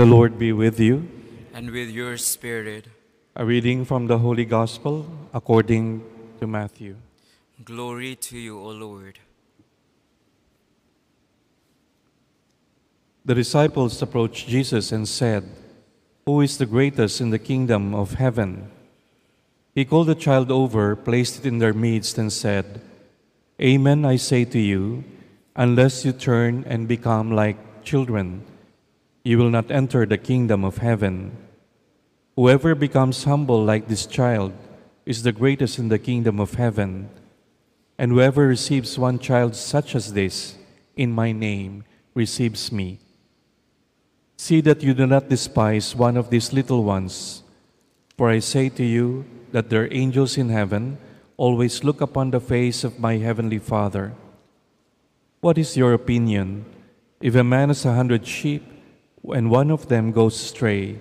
The Lord be with you. and with your spirit. A reading from the Holy Gospel according to Matthew. Glory to you, O Lord. The disciples approached Jesus and said, Who is the greatest in the kingdom of heaven? He called the child over, placed it in their midst, and said, Amen, I say to you, unless you turn and become like children, you will not enter the kingdom of heaven. Whoever becomes humble like this child is the greatest in the kingdom of heaven. And whoever receives one child such as this in my name receives me. See that you do not despise one of these little ones, for I say to you that their angels in heaven always look upon the face of my heavenly Father. What is your opinion? If a man has a hundred sheep and one of them goes astray,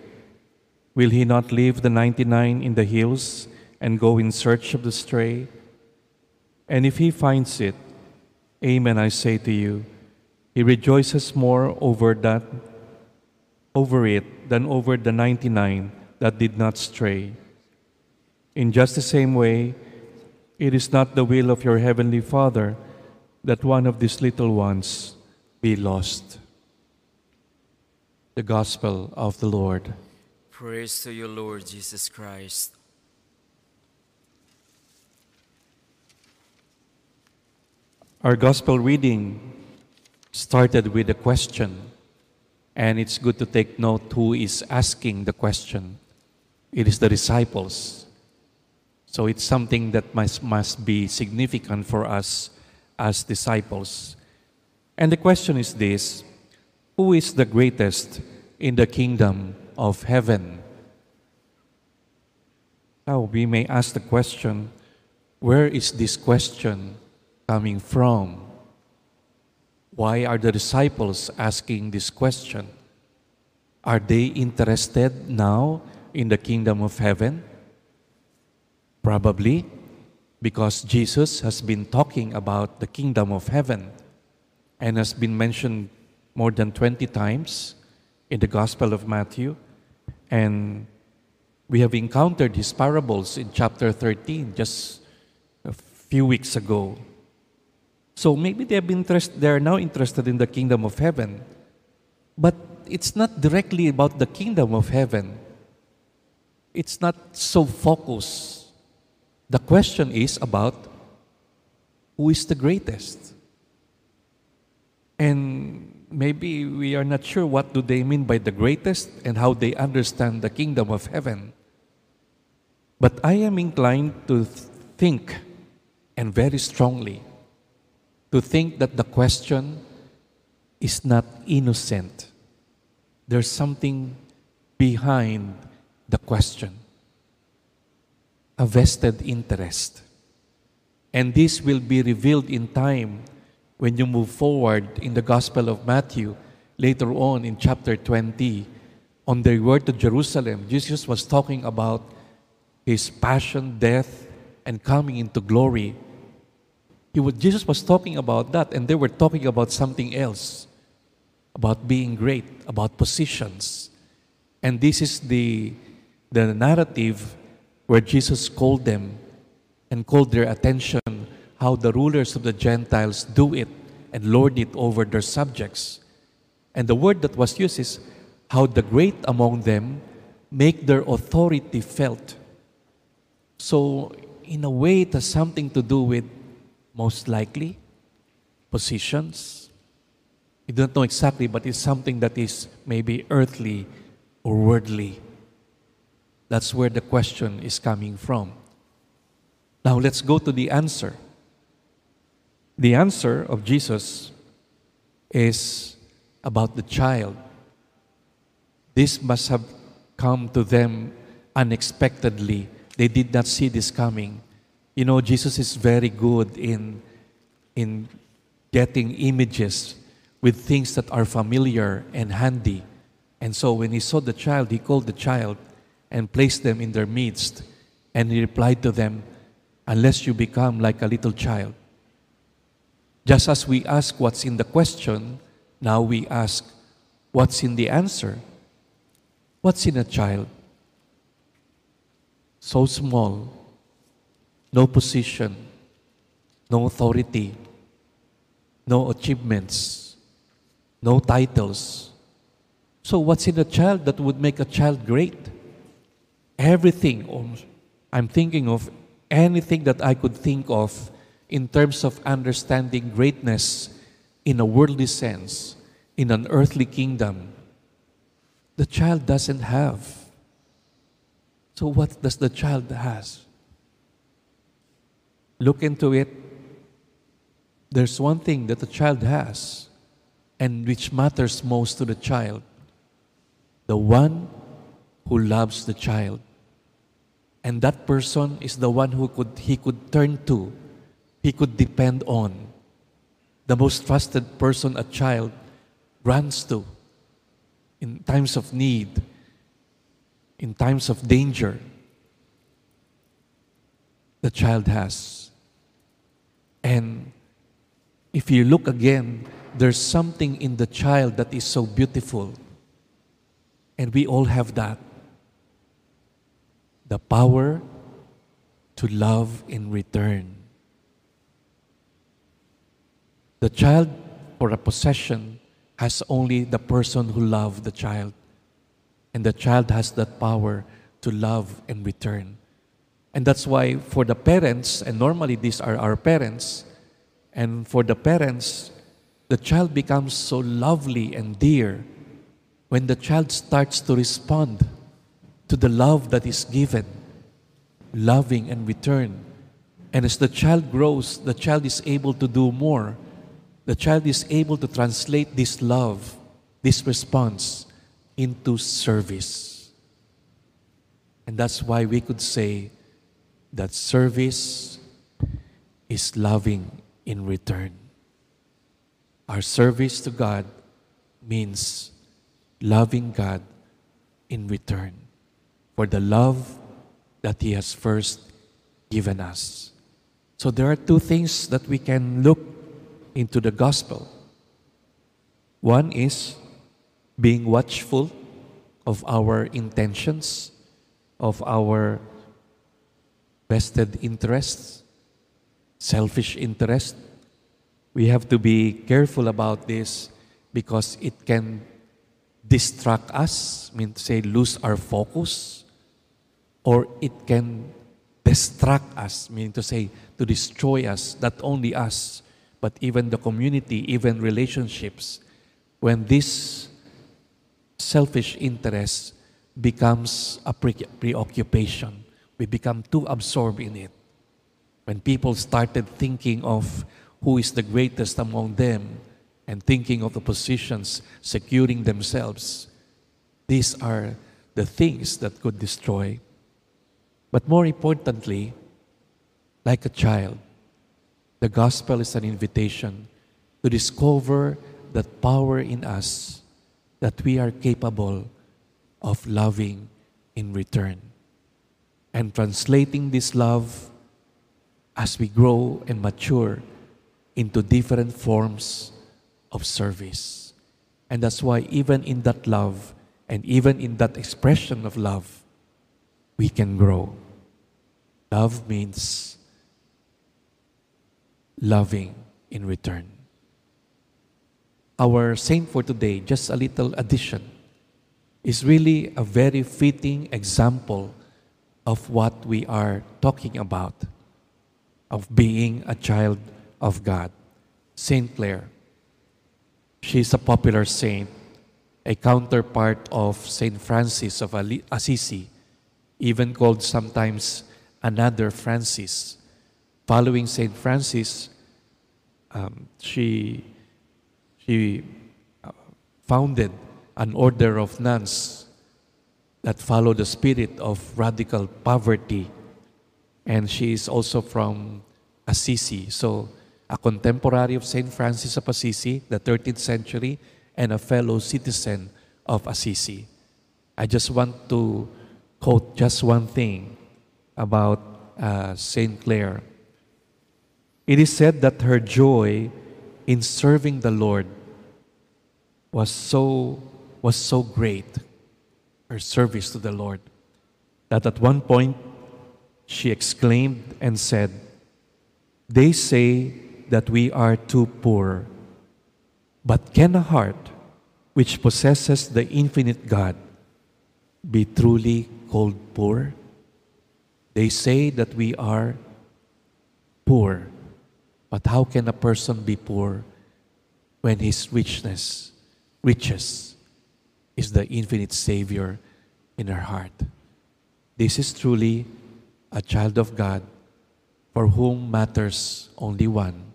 will he not leave the ninety nine in the hills and go in search of the stray? And if he finds it, Amen, I say to you, he rejoices more over that over it than over the 99 that did not stray. In just the same way, it is not the will of your heavenly Father that one of these little ones be lost. The Gospel of the Lord. Praise to you, Lord Jesus Christ. Our Gospel reading started with a question, and it's good to take note who is asking the question. It is the disciples. So it's something that must, must be significant for us as disciples. And the question is this Who is the greatest in the kingdom of heaven? Now we may ask the question where is this question coming from? Why are the disciples asking this question? Are they interested now in the kingdom of heaven? Probably because Jesus has been talking about the kingdom of heaven and has been mentioned more than 20 times in the Gospel of Matthew. And we have encountered his parables in chapter 13 just a few weeks ago. So maybe they have interest, they are now interested in the kingdom of heaven. But it's not directly about the kingdom of heaven. It's not so focused. The question is about who is the greatest. And maybe we are not sure what do they mean by the greatest and how they understand the kingdom of heaven. But I am inclined to think and very strongly to think that the question is not innocent. There's something behind the question a vested interest. And this will be revealed in time when you move forward in the Gospel of Matthew later on in chapter 20. On their way to Jerusalem, Jesus was talking about his passion, death, and coming into glory. He Jesus was talking about that, and they were talking about something else about being great, about positions. And this is the, the narrative where Jesus called them and called their attention how the rulers of the Gentiles do it and lord it over their subjects. And the word that was used is how the great among them make their authority felt. So, in a way, it has something to do with most likely positions. We don't know exactly, but it's something that is maybe earthly or worldly. That's where the question is coming from. Now let's go to the answer. The answer of Jesus is about the child. This must have come to them unexpectedly. They did not see this coming. You know, Jesus is very good in, in getting images with things that are familiar and handy. And so when he saw the child, he called the child and placed them in their midst. And he replied to them, Unless you become like a little child. Just as we ask what's in the question, now we ask what's in the answer. What's in a child? So small, no position, no authority, no achievements, no titles. So, what's in a child that would make a child great? Everything. I'm thinking of anything that I could think of in terms of understanding greatness in a worldly sense, in an earthly kingdom. The child doesn't have. So, what does the child has? Look into it. There's one thing that the child has, and which matters most to the child the one who loves the child. And that person is the one who could, he could turn to, he could depend on. The most trusted person a child runs to in times of need, in times of danger. The child has. And if you look again, there's something in the child that is so beautiful. And we all have that the power to love in return. The child, for a possession, has only the person who loved the child. And the child has that power to love in return. And that's why, for the parents, and normally these are our parents, and for the parents, the child becomes so lovely and dear when the child starts to respond to the love that is given, loving in return. And as the child grows, the child is able to do more. The child is able to translate this love, this response, into service. And that's why we could say that service is loving in return. Our service to God means loving God in return for the love that He has first given us. So there are two things that we can look into the gospel. One is being watchful of our intentions, of our vested interests, selfish interest. We have to be careful about this because it can distract us, I mean to say lose our focus, or it can distract us, meaning to say to destroy us, not only us, but even the community, even relationships. When this selfish interest becomes a pre- preoccupation, we become too absorbed in it. When people started thinking of who is the greatest among them and thinking of the positions, securing themselves, these are the things that could destroy. But more importantly, like a child, the gospel is an invitation to discover that power in us that we are capable of loving in return and translating this love as we grow and mature into different forms of service. And that's why, even in that love and even in that expression of love, we can grow. Love means loving in return. Our saint for today, just a little addition, is really a very fitting example of what we are talking about of being a child of God. Saint Clare. She's a popular saint, a counterpart of Saint Francis of Assisi, even called sometimes another Francis. Following Saint Francis, um, she she uh, founded an order of nuns that follow the spirit of radical poverty, and she is also from Assisi. So, a contemporary of Saint Francis of Assisi, the 13th century, and a fellow citizen of Assisi. I just want to quote just one thing about uh, Saint Clare. It is said that her joy in serving the Lord was so was so great her service to the Lord that at one point she exclaimed and said, They say that we are too poor, but can a heart which possesses the infinite God be truly called poor? They say that we are poor, but how can a person be poor when his richness, riches, is the infinite Savior in her heart? This is truly a child of God for whom matters only one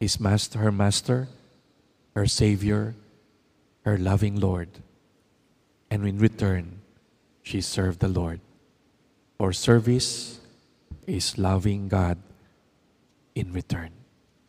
his master, her master, her Savior, her loving Lord. And in return, she served the Lord. For service is loving God in return.